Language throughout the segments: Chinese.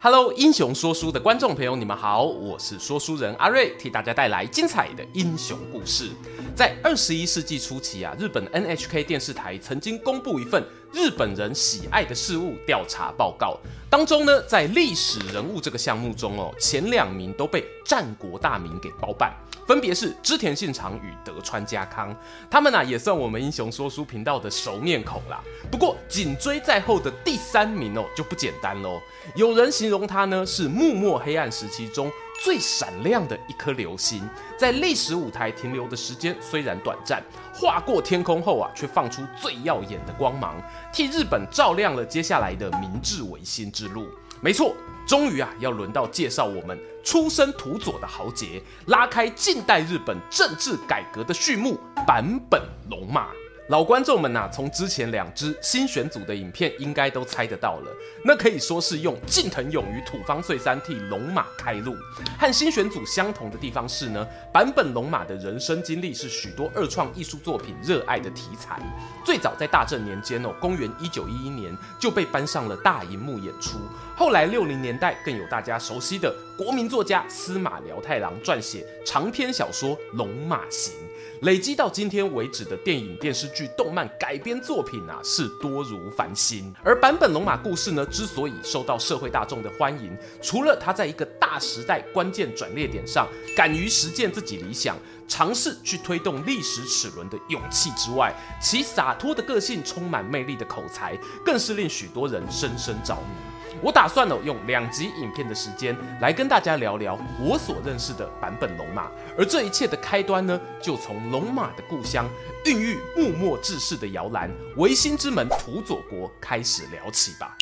Hello，英雄说书的观众朋友，你们好，我是说书人阿瑞，替大家带来精彩的英雄故事。在二十一世纪初期啊，日本 NHK 电视台曾经公布一份日本人喜爱的事物调查报告，当中呢，在历史人物这个项目中哦，前两名都被战国大名给包办。分别是织田信长与德川家康，他们呢、也算我们英雄说书频道的熟面孔啦。不过紧追在后的第三名哦就不简单喽，有人形容他呢是幕末黑暗时期中最闪亮的一颗流星，在历史舞台停留的时间虽然短暂，划过天空后啊却放出最耀眼的光芒，替日本照亮了接下来的明治维新之路。没错。终于啊，要轮到介绍我们出身土佐的豪杰，拉开近代日本政治改革的序幕——坂本龙马。老观众们呐、从之前两支新选组的影片，应该都猜得到了。那可以说是用近藤勇与土方岁三替龙马开路。和新选组相同的地方是呢，坂本龙马的人生经历是许多二创艺术作品热爱的题材。最早在大正年间哦，公元一九一一年就被搬上了大荧幕演出。后来六零年代更有大家熟悉的国民作家司马辽太郎撰写长篇小说《龙马行》。累积到今天为止的电影、电视剧、动漫改编作品啊，是多如繁星。而版本龙马故事呢，之所以受到社会大众的欢迎，除了他在一个大时代关键转捩点上，敢于实践自己理想，尝试去推动历史齿轮的勇气之外，其洒脱的个性、充满魅力的口才，更是令许多人深深着迷。我打算呢，用两集影片的时间来跟大家聊聊我所认识的版本龙马，而这一切的开端呢，就从龙马的故乡、孕育幕末志士的摇篮——维新之门土佐国开始聊起吧。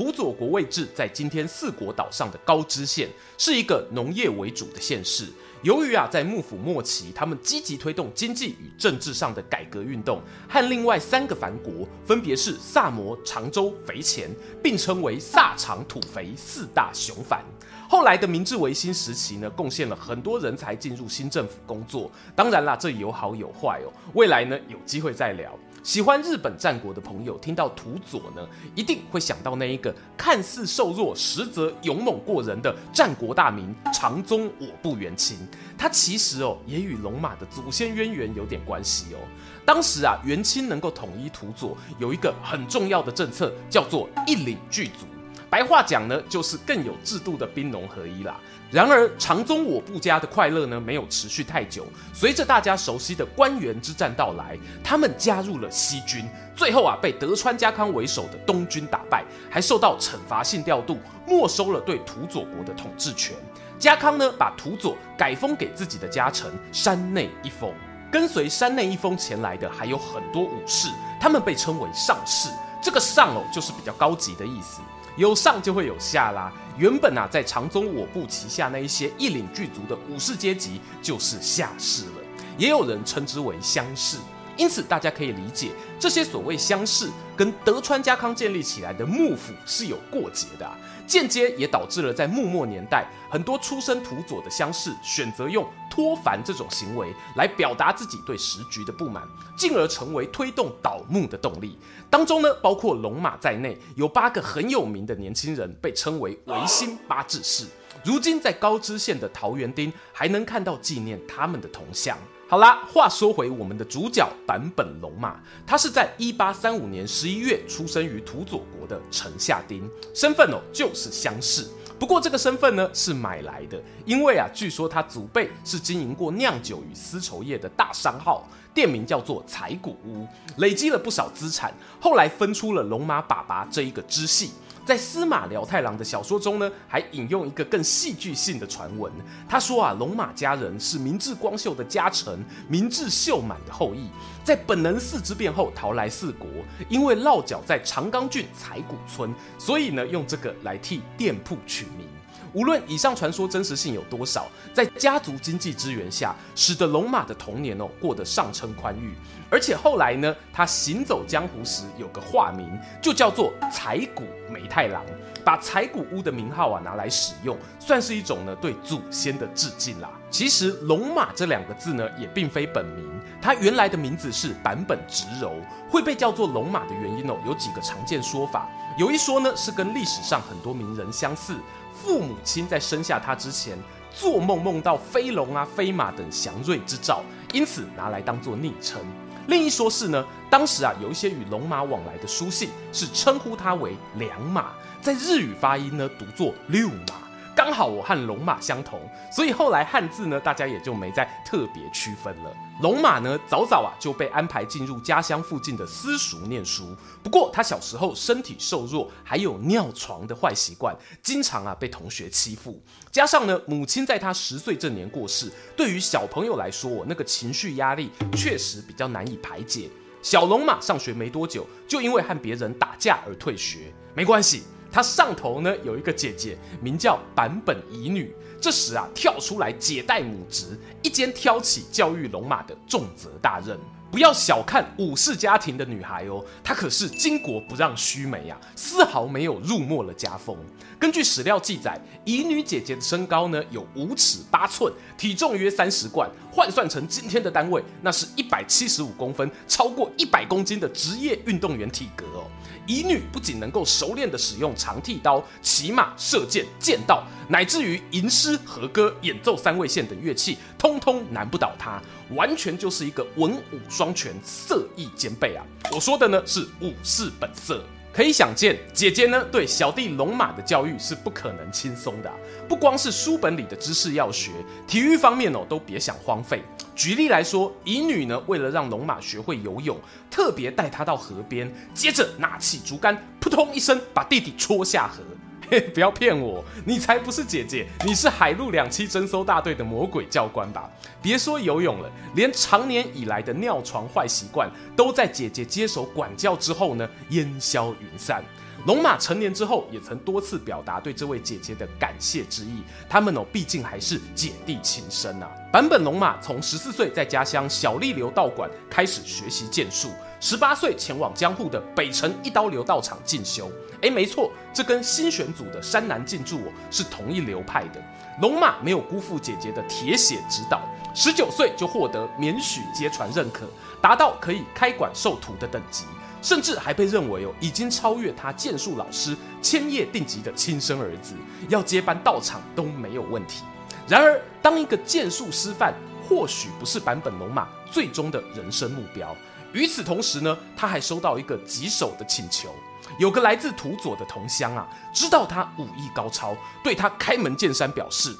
土佐国位置在今天四国岛上的高知县，是一个农业为主的县市。由于啊，在幕府末期，他们积极推动经济与政治上的改革运动，和另外三个藩国，分别是萨摩、长州、肥前，并称为萨长土肥四大雄藩。后来的明治维新时期呢，贡献了很多人才进入新政府工作。当然啦，这有好有坏哦。未来呢，有机会再聊。喜欢日本战国的朋友，听到土佐呢，一定会想到那一个看似瘦弱，实则勇猛过人的战国大名长宗我部元亲。他其实哦，也与龙马的祖先渊源有点关系哦。当时啊，元亲能够统一土佐，有一个很重要的政策，叫做一领俱足。白话讲呢，就是更有制度的兵农合一啦。然而，长宗我部家的快乐呢，没有持续太久。随着大家熟悉的关原之战到来，他们加入了西军，最后啊，被德川家康为首的东军打败，还受到惩罚性调度，没收了对土佐国的统治权。家康呢，把土佐改封给自己的家臣山内一封。跟随山内一封前来的还有很多武士，他们被称为上士。这个上哦，就是比较高级的意思。有上就会有下啦。原本啊，在长宗我部旗下那一些一领俱足的武士阶级就是下士了，也有人称之为乡士。因此，大家可以理解，这些所谓乡士跟德川家康建立起来的幕府是有过节的啊。间接也导致了在幕末年代，很多出身土佐的乡士选择用脱藩这种行为来表达自己对时局的不满，进而成为推动倒幕的动力。当中呢，包括龙马在内，有八个很有名的年轻人被称为维新八志士。如今在高知县的桃园町，还能看到纪念他们的铜像。好啦，话说回我们的主角坂本龙马，他是在一八三五年十一月出生于土佐国的城下町，身份哦就是乡士。不过这个身份呢是买来的，因为啊，据说他祖辈是经营过酿酒与丝绸业的大商号，店名叫做采谷屋，累积了不少资产，后来分出了龙马爸爸这一个支系。在司马辽太郎的小说中呢，还引用一个更戏剧性的传闻。他说啊，龙马家人是明智光秀的家臣明智秀满的后裔，在本能寺之变后逃来四国，因为落脚在长冈郡彩谷村，所以呢，用这个来替店铺取名。无论以上传说真实性有多少，在家族经济支援下，使得龙马的童年哦过得上称宽裕。而且后来呢，他行走江湖时有个化名，就叫做采谷梅太郎，把采谷屋的名号啊拿来使用，算是一种呢对祖先的致敬啦。其实龙马这两个字呢，也并非本名，他原来的名字是坂本直柔，会被叫做龙马的原因哦，有几个常见说法。有一说呢，是跟历史上很多名人相似，父母亲在生下他之前，做梦梦到飞龙啊、飞马等祥瑞之兆，因此拿来当做昵称。另一说是呢，当时啊有一些与龙马往来的书信是称呼他为良马，在日语发音呢读作六马。刚好我和龙马相同，所以后来汉字呢，大家也就没再特别区分了。龙马呢，早早啊就被安排进入家乡附近的私塾念书。不过他小时候身体瘦弱，还有尿床的坏习惯，经常啊被同学欺负。加上呢，母亲在他十岁这年过世，对于小朋友来说，我那个情绪压力确实比较难以排解。小龙马上学没多久，就因为和别人打架而退学。没关系。他上头呢有一个姐姐，名叫坂本乙女。这时啊，跳出来姐代母职，一肩挑起教育龙马的重责大任。不要小看武士家庭的女孩哦，她可是巾帼不让须眉呀，丝毫没有入没了家风。根据史料记载，乙女姐姐的身高呢有五尺八寸，体重约三十贯，换算成今天的单位，那是一百七十五公分，超过一百公斤的职业运动员体格哦。乙女不仅能够熟练的使用长剃刀、骑马、射箭、剑道，乃至于吟诗、和歌、演奏三味线等乐器，通通难不倒她，完全就是一个文武双全、色艺兼备啊！我说的呢是武士本色。可以想见，姐姐呢对小弟龙马的教育是不可能轻松的，不光是书本里的知识要学，体育方面哦都别想荒废。举例来说，乙女呢为了让龙马学会游泳，特别带他到河边，接着拿起竹竿，扑通一声把弟弟戳下河。不要骗我，你才不是姐姐，你是海陆两栖侦搜大队的魔鬼教官吧？别说游泳了，连长年以来的尿床坏习惯，都在姐姐接手管教之后呢，烟消云散。龙马成年之后，也曾多次表达对这位姐姐的感谢之意。他们哦，毕竟还是姐弟情深啊。版本龙马从十四岁在家乡小栗流道馆开始学习剑术，十八岁前往江户的北辰一刀流道场进修。诶，没错，这跟新选组的山南静助哦是同一流派的。龙马没有辜负姐姐的铁血指导，十九岁就获得免许接传认可，达到可以开馆授徒的等级。甚至还被认为哦，已经超越他剑术老师千叶定吉的亲生儿子，要接班道场都没有问题。然而，当一个剑术师范，或许不是版本龙马最终的人生目标。与此同时呢，他还收到一个棘手的请求，有个来自土佐的同乡啊，知道他武艺高超，对他开门见山表示：“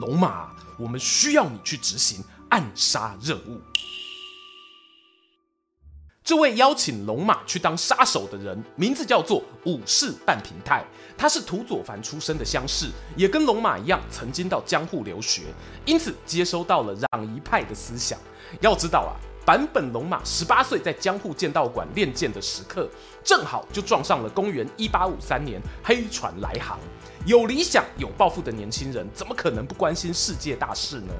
龙马，我们需要你去执行暗杀任务。”这位邀请龙马去当杀手的人，名字叫做武士半平太。他是土佐藩出身的乡士，也跟龙马一样，曾经到江户留学，因此接收到了攘夷派的思想。要知道啊，坂本龙马十八岁在江户剑道馆练剑的时刻，正好就撞上了公元一八五三年黑船来航。有理想、有抱负的年轻人，怎么可能不关心世界大事呢？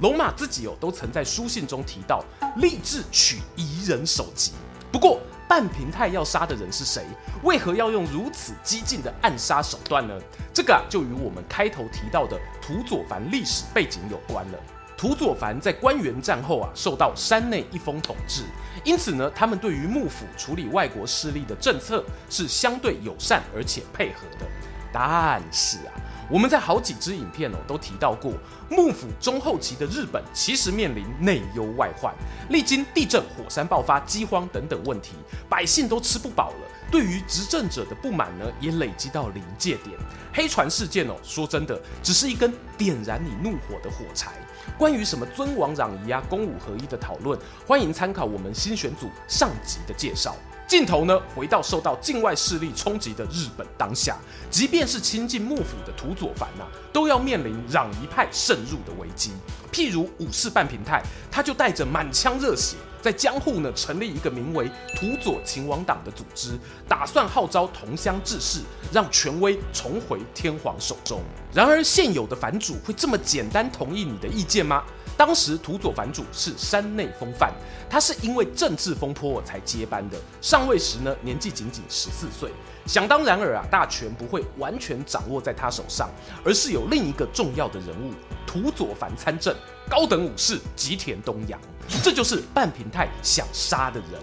龙马自己哦，都曾在书信中提到，立志取夷人首级。不过，半平太要杀的人是谁？为何要用如此激进的暗杀手段呢？这个啊，就与我们开头提到的土佐藩历史背景有关了。土佐藩在关原战后啊，受到山内一丰统治，因此呢，他们对于幕府处理外国势力的政策是相对友善而且配合的。但是啊，我们在好几支影片哦都提到过，幕府中后期的日本其实面临内忧外患，历经地震、火山爆发、饥荒等等问题，百姓都吃不饱了。对于执政者的不满呢，也累积到临界点。黑船事件哦，说真的，只是一根点燃你怒火的火柴。关于什么尊王攘夷啊、公武合一的讨论，欢迎参考我们新选组上集的介绍。镜头呢，回到受到境外势力冲击的日本当下，即便是亲近幕府的土佐藩呐、啊，都要面临攘夷派渗入的危机。譬如武士半平太，他就带着满腔热血，在江户呢成立一个名为土佐勤王党的组织，打算号召同乡志士，让权威重回天皇手中。然而，现有的藩主会这么简单同意你的意见吗？当时土佐藩主是山内丰范，他是因为政治风波才接班的。上位时呢，年纪仅仅十四岁。想当然尔啊，大权不会完全掌握在他手上，而是有另一个重要的人物——土佐藩参政高等武士吉田东洋，这就是半平太想杀的人。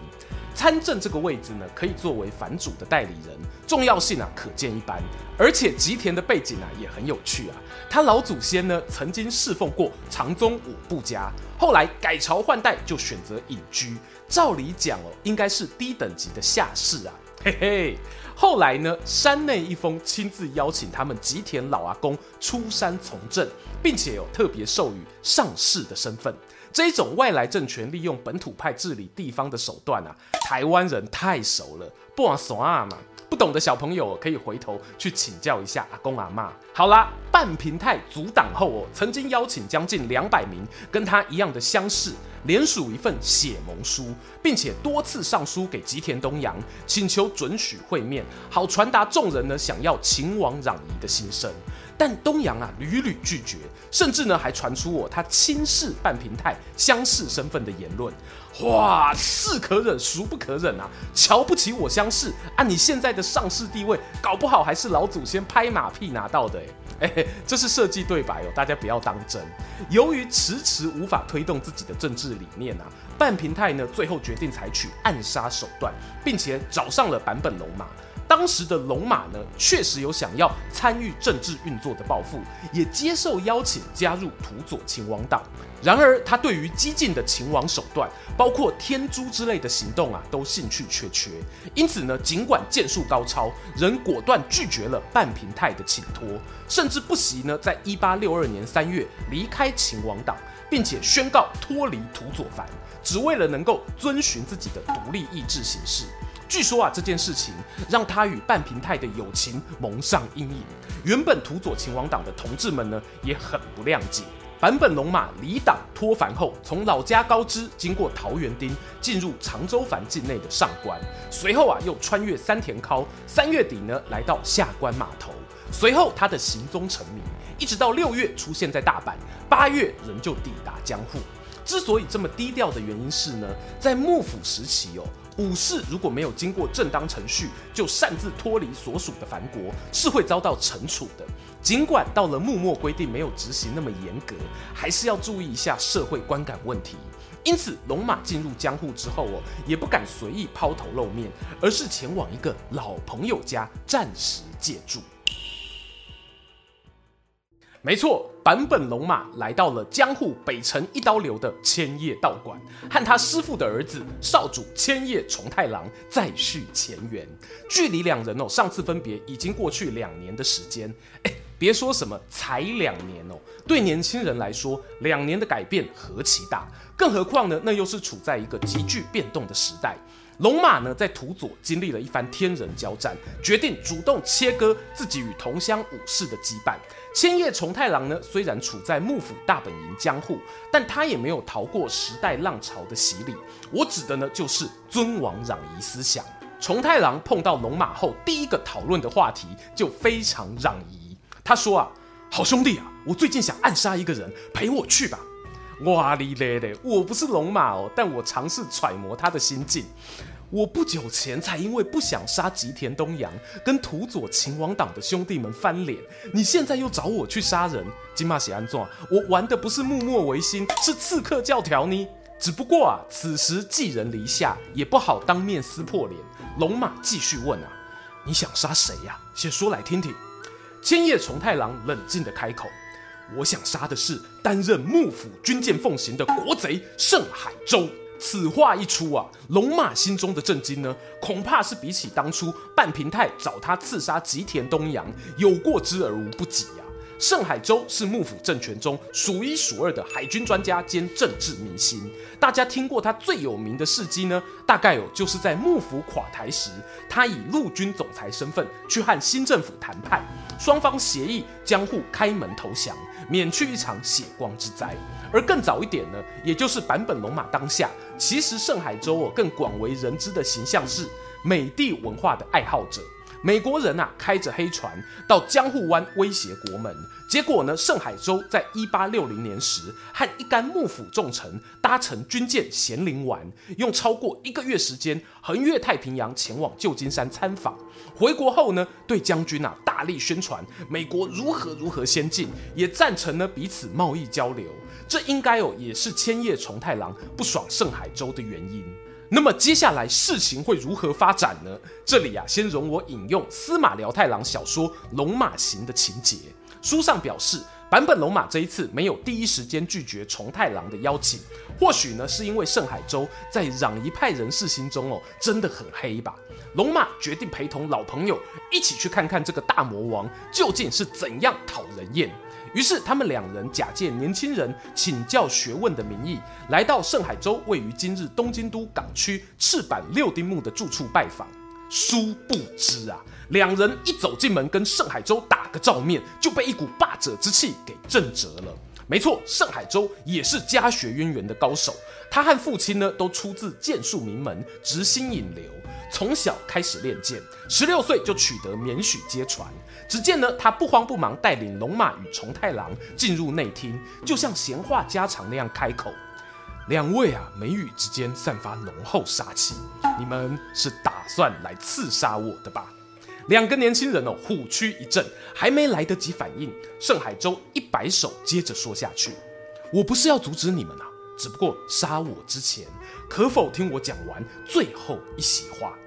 参政这个位置呢，可以作为藩主的代理人，重要性啊可见一斑。而且吉田的背景啊也很有趣啊，他老祖先呢曾经侍奉过长宗我部家，后来改朝换代就选择隐居。照理讲哦，应该是低等级的下士啊，嘿嘿。后来呢，山内一丰亲自邀请他们吉田老阿公出山从政，并且有特别授予上士的身份。这种外来政权利用本土派治理地方的手段啊，台湾人太熟了，不往耍啊嘛。不懂的小朋友可以回头去请教一下阿公阿嬷。好啦，半平太阻挡后哦，曾经邀请将近两百名跟他一样的乡士联署一份血盟书，并且多次上书给吉田东洋，请求准许会面，好传达众人呢想要秦王攘夷的心声。但东洋啊屡屡拒绝，甚至呢还传出我他轻视半平太乡士身份的言论。哇，是可忍，孰不可忍啊！瞧不起我乡士，按、啊、你现在的上市地位，搞不好还是老祖先拍马屁拿到的哎。哎，这是设计对白哦，大家不要当真。由于迟迟无法推动自己的政治理念啊，半平太呢最后决定采取暗杀手段，并且找上了坂本龙马。当时的龙马呢，确实有想要参与政治运作的抱负，也接受邀请加入土佐勤王党。然而，他对于激进的秦王手段，包括天诛之类的行动啊，都兴趣缺缺。因此呢，尽管剑术高超，仍果断拒绝了半平太的请托，甚至不惜呢，在一八六二年三月离开秦王党，并且宣告脱离土佐藩，只为了能够遵循自己的独立意志行事。据说啊，这件事情让他与半平太的友情蒙上阴影。原本土佐勤王党的同志们呢，也很不谅解。坂本龙马离党脱藩后，从老家高知经过桃园町，进入长州藩境内的上关，随后啊又穿越三田尻，三月底呢来到下关码头。随后他的行踪成谜，一直到六月出现在大阪，八月仍旧抵达江户。之所以这么低调的原因是呢，在幕府时期哦。武士如果没有经过正当程序就擅自脱离所属的藩国，是会遭到惩处的。尽管到了幕末规定没有执行那么严格，还是要注意一下社会观感问题。因此，龙马进入江户之后哦，也不敢随意抛头露面，而是前往一个老朋友家暂时借住。没错，坂本龙马来到了江户北城一刀流的千叶道馆，和他师父的儿子少主千叶重太郎再续前缘。距离两人哦，上次分别已经过去两年的时间。哎，别说什么才两年哦，对年轻人来说，两年的改变何其大，更何况呢，那又是处在一个急剧变动的时代。龙马呢，在土佐经历了一番天人交战，决定主动切割自己与同乡武士的羁绊。千叶重太郎呢，虽然处在幕府大本营江户，但他也没有逃过时代浪潮的洗礼。我指的呢，就是尊王攘夷思想。重太郎碰到龙马后，第一个讨论的话题就非常攘夷。他说啊，好兄弟啊，我最近想暗杀一个人，陪我去吧。哇哩咧咧，我不是龙马哦，但我尝试揣摩他的心境。我不久前才因为不想杀吉田东洋，跟土佐秦王党的兄弟们翻脸，你现在又找我去杀人，金马喜安壮，我玩的不是幕末维新，是刺客教条呢。只不过啊，此时寄人篱下，也不好当面撕破脸。龙马继续问啊，你想杀谁呀？先说来听听。千叶重太郎冷静地开口。我想杀的是担任幕府军舰奉行的国贼盛海洲。此话一出啊，龙马心中的震惊呢，恐怕是比起当初半平太找他刺杀吉田东洋有过之而无不及呀、啊。盛海洲是幕府政权中数一数二的海军专家兼政治明星。大家听过他最有名的事迹呢？大概有就是在幕府垮台时，他以陆军总裁身份去和新政府谈判，双方协议江户开门投降，免去一场血光之灾。而更早一点呢，也就是坂本龙马当下，其实盛海洲哦更广为人知的形象是美帝文化的爱好者。美国人啊，开着黑船到江户湾威胁国门，结果呢，盛海洲在一八六零年时和一干幕府重臣搭乘军舰咸临丸，用超过一个月时间横越太平洋前往旧金山参访。回国后呢，对将军啊大力宣传美国如何如何先进，也赞成呢彼此贸易交流。这应该哦，也是千叶重太郎不爽盛海舟的原因。那么接下来事情会如何发展呢？这里啊，先容我引用司马辽太郎小说《龙马行》的情节。书上表示，坂本龙马这一次没有第一时间拒绝重太郎的邀请，或许呢是因为盛海舟在攘夷派人士心中哦真的很黑吧。龙马决定陪同老朋友一起去看看这个大魔王究竟是怎样讨人厌。于是，他们两人假借年轻人请教学问的名义，来到盛海舟位于今日东京都港区赤坂六丁目的住处拜访。殊不知啊，两人一走进门，跟盛海洲打个照面，就被一股霸者之气给震折了。没错，盛海洲也是家学渊源的高手，他和父亲呢都出自剑术名门，直心引流。从小开始练剑，十六岁就取得免许接传。只见呢，他不慌不忙带领龙马与重太郎进入内厅，就像闲话家常那样开口：“两位啊，眉宇之间散发浓厚杀气，你们是打算来刺杀我的吧？”两个年轻人哦，虎躯一震，还没来得及反应，盛海舟一摆手，接着说下去：“我不是要阻止你们啊，只不过杀我之前，可否听我讲完最后一席话？”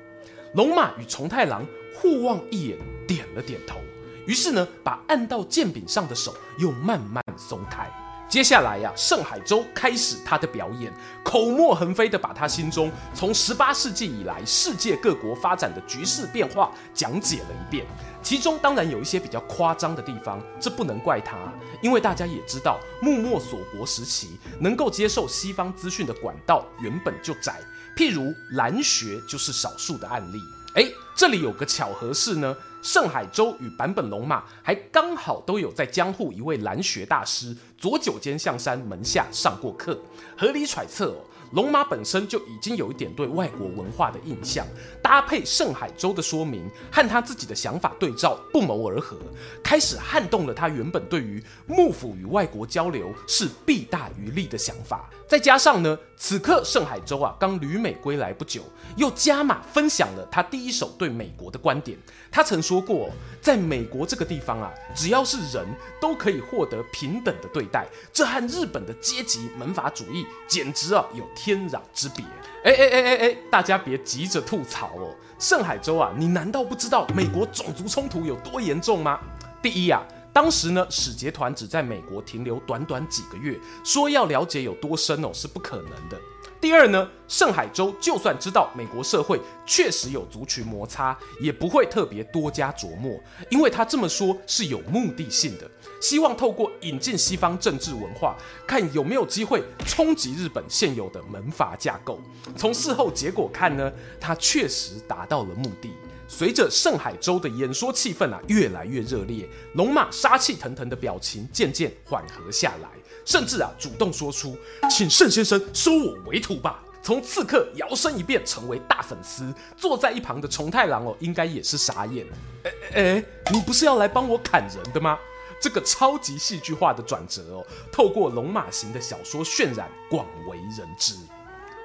龙马与重太郎互望一眼，点了点头。于是呢，把按到剑柄上的手又慢慢松开。接下来呀、啊，盛海洲开始他的表演，口沫横飞的把他心中从十八世纪以来世界各国发展的局势变化讲解了一遍。其中当然有一些比较夸张的地方，这不能怪他，因为大家也知道，幕末锁国时期能够接受西方资讯的管道原本就窄，譬如兰学就是少数的案例。哎，这里有个巧合是呢。盛海舟与坂本龙马还刚好都有在江户一位兰学大师佐久间象山门下上过课，合理揣测哦。龙马本身就已经有一点对外国文化的印象，搭配盛海舟的说明和他自己的想法对照，不谋而合，开始撼动了他原本对于幕府与外国交流是弊大于利的想法。再加上呢，此刻盛海舟啊刚旅美归来不久，又加码分享了他第一手对美国的观点。他曾说过，在美国这个地方啊，只要是人都可以获得平等的对待，这和日本的阶级门阀主义简直啊有天壤之别。哎哎哎哎哎，大家别急着吐槽哦，盛海舟啊，你难道不知道美国种族冲突有多严重吗？第一啊，当时呢使节团只在美国停留短短几个月，说要了解有多深哦是不可能的。第二呢，盛海舟就算知道美国社会确实有族群摩擦，也不会特别多加琢磨，因为他这么说是有目的性的，希望透过引进西方政治文化，看有没有机会冲击日本现有的门阀架构。从事后结果看呢，他确实达到了目的。随着盛海舟的演说气氛啊越来越热烈，龙马杀气腾腾的表情渐渐缓和下来。甚至啊，主动说出，请盛先生收我为徒吧。从刺客摇身一变成为大粉丝，坐在一旁的重太郎哦，应该也是傻眼。哎哎，你不是要来帮我砍人的吗？这个超级戏剧化的转折哦，透过龙马行的小说渲染，广为人知。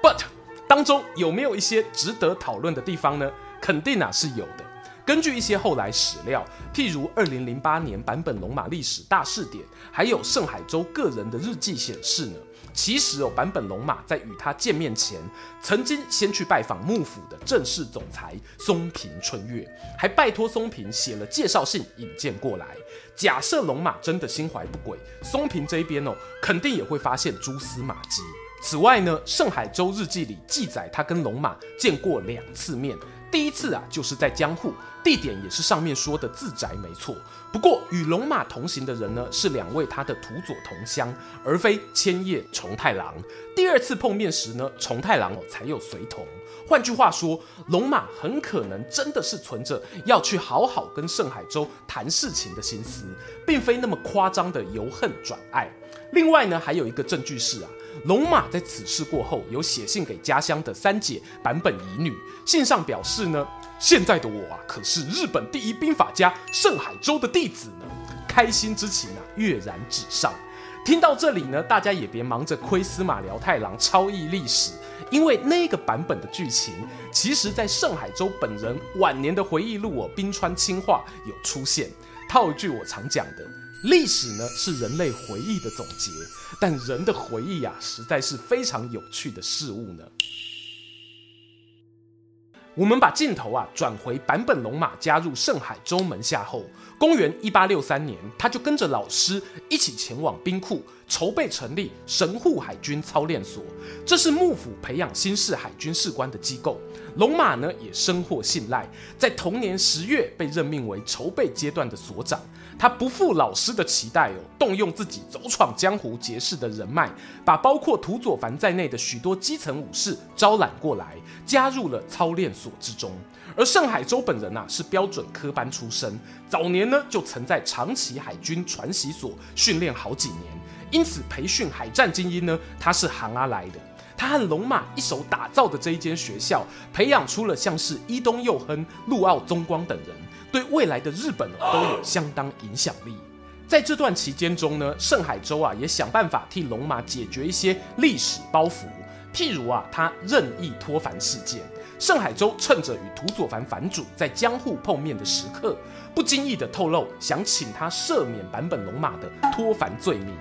But 当中有没有一些值得讨论的地方呢？肯定啊是有的。根据一些后来史料，譬如二零零八年版本龙马历史大事点，还有盛海洲个人的日记显示呢，其实哦，版本龙马在与他见面前，曾经先去拜访幕府的正式总裁松平春月，还拜托松平写了介绍信引荐过来。假设龙马真的心怀不轨，松平这一边哦，肯定也会发现蛛丝马迹。此外呢，盛海洲日记里记载他跟龙马见过两次面。第一次啊，就是在江户，地点也是上面说的自宅没错。不过与龙马同行的人呢，是两位他的土佐同乡，而非千叶重太郎。第二次碰面时呢，重太郎才有随同。换句话说，龙马很可能真的是存着要去好好跟盛海舟谈事情的心思，并非那么夸张的由恨转爱。另外呢，还有一个证据是啊。龙马在此事过后，有写信给家乡的三姐坂本乙女，信上表示呢，现在的我啊，可是日本第一兵法家盛海舟的弟子呢，开心之情啊，跃然纸上。听到这里呢，大家也别忙着窥司马辽太郎超译历史，因为那个版本的剧情，其实在盛海舟本人晚年的回忆录哦，《冰川清话》有出现。套一句我常讲的。历史呢，是人类回忆的总结，但人的回忆啊，实在是非常有趣的事物呢。我们把镜头啊转回坂本龙马加入盛海州门下后，公元一八六三年，他就跟着老师一起前往兵库，筹备成立神户海军操练所，这是幕府培养新式海军士官的机构。龙马呢也深获信赖，在同年十月被任命为筹备阶段的所长。他不负老师的期待哦，动用自己走闯江湖结识的人脉，把包括土佐凡在内的许多基层武士招揽过来，加入了操练所之中。而盛海洲本人啊，是标准科班出身，早年呢就曾在长崎海军传习所训练好几年，因此培训海战精英呢，他是行阿来的。他和龙马一手打造的这一间学校，培养出了像是伊东佑亨、陆奥宗光等人。对未来的日本都有相当影响力。在这段期间中呢，盛海舟啊也想办法替龙马解决一些历史包袱，譬如啊他任意脱凡事件。盛海舟趁着与土佐藩藩主在江户碰面的时刻，不经意地透露想请他赦免版本龙马的脱凡罪名。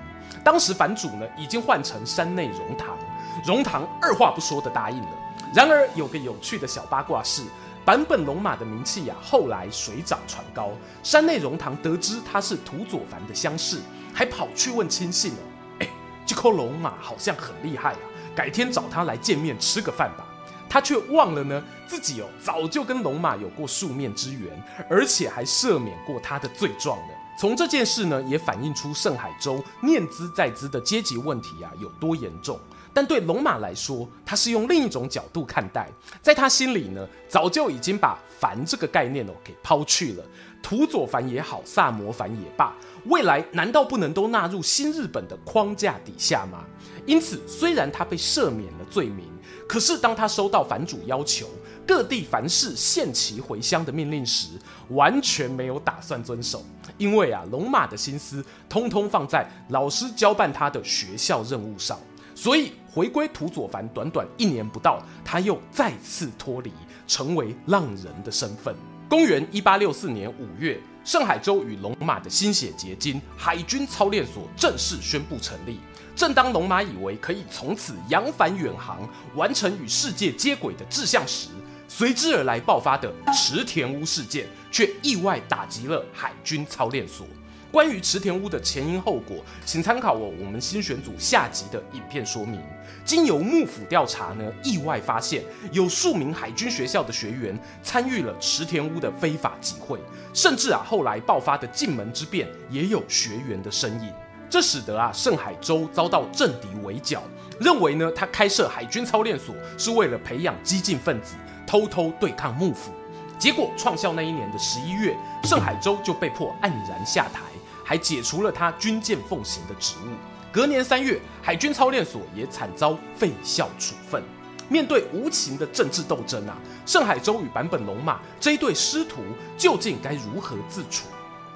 当时藩主呢已经换成山内荣堂，荣堂二话不说地答应了。然而有个有趣的小八卦是。坂本龙马的名气呀、啊，后来水涨船高。山内容堂得知他是土佐藩的乡士，还跑去问亲信哦，哎，这颗龙马好像很厉害啊，改天找他来见面吃个饭吧。他却忘了呢，自己哦早就跟龙马有过数面之缘，而且还赦免过他的罪状呢。从这件事呢，也反映出盛海舟念兹在兹的阶级问题啊有多严重。但对龙马来说，他是用另一种角度看待，在他心里呢，早就已经把凡这个概念哦给抛去了。土佐凡也好，萨摩凡也罢，未来难道不能都纳入新日本的框架底下吗？因此，虽然他被赦免了罪名，可是当他收到凡主要求各地凡士限期回乡的命令时，完全没有打算遵守，因为啊，龙马的心思通通放在老师交办他的学校任务上。所以回归土佐藩短短一年不到，他又再次脱离，成为浪人的身份。公元一八六四年五月，盛海州与龙马的心血结晶海军操练所正式宣布成立。正当龙马以为可以从此扬帆远航，完成与世界接轨的志向时，随之而来爆发的池田屋事件，却意外打击了海军操练所。关于池田屋的前因后果，请参考我我们新选组下集的影片说明。经由幕府调查呢，意外发现有数名海军学校的学员参与了池田屋的非法集会，甚至啊后来爆发的镜门之变也有学员的身影。这使得啊盛海舟遭到政敌围剿，认为呢他开设海军操练所是为了培养激进分子，偷偷对抗幕府。结果创校那一年的十一月，盛海舟就被迫黯然下台。还解除了他军舰奉行的职务。隔年三月，海军操练所也惨遭废校处分。面对无情的政治斗争啊，盛海洲与坂本龙马这一对师徒究竟该如何自处？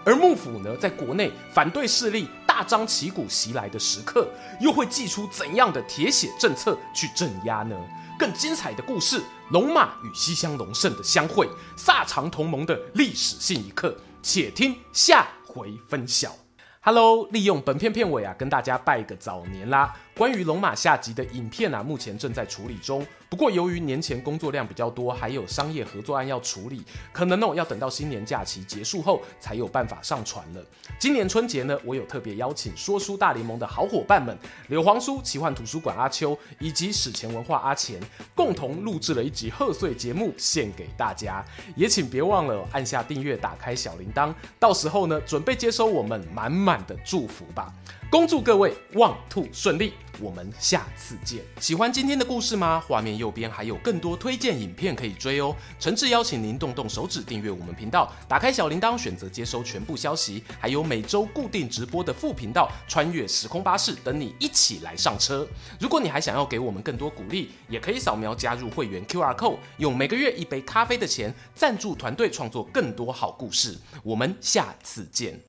而幕府呢，在国内反对势力大张旗鼓袭来的时刻，又会祭出怎样的铁血政策去镇压呢？更精彩的故事，龙马与西乡隆盛的相会，萨长同盟的历史性一刻，且听下回分晓。Hello，利用本片片尾啊，跟大家拜个早年啦！关于龙马下集的影片啊，目前正在处理中。不过由于年前工作量比较多，还有商业合作案要处理，可能呢要等到新年假期结束后才有办法上传了。今年春节呢，我有特别邀请说书大联盟的好伙伴们柳黄书奇幻图书馆阿秋以及史前文化阿钱，共同录制了一集贺岁节目献给大家。也请别忘了按下订阅，打开小铃铛，到时候呢准备接收我们满满的祝福吧。恭祝各位旺兔顺利，我们下次见。喜欢今天的故事吗？画面右边还有更多推荐影片可以追哦。诚挚邀请您动动手指订阅我们频道，打开小铃铛，选择接收全部消息，还有每周固定直播的副频道《穿越时空巴士》等你一起来上车。如果你还想要给我们更多鼓励，也可以扫描加入会员 QR Code，用每个月一杯咖啡的钱赞助团队创作更多好故事。我们下次见。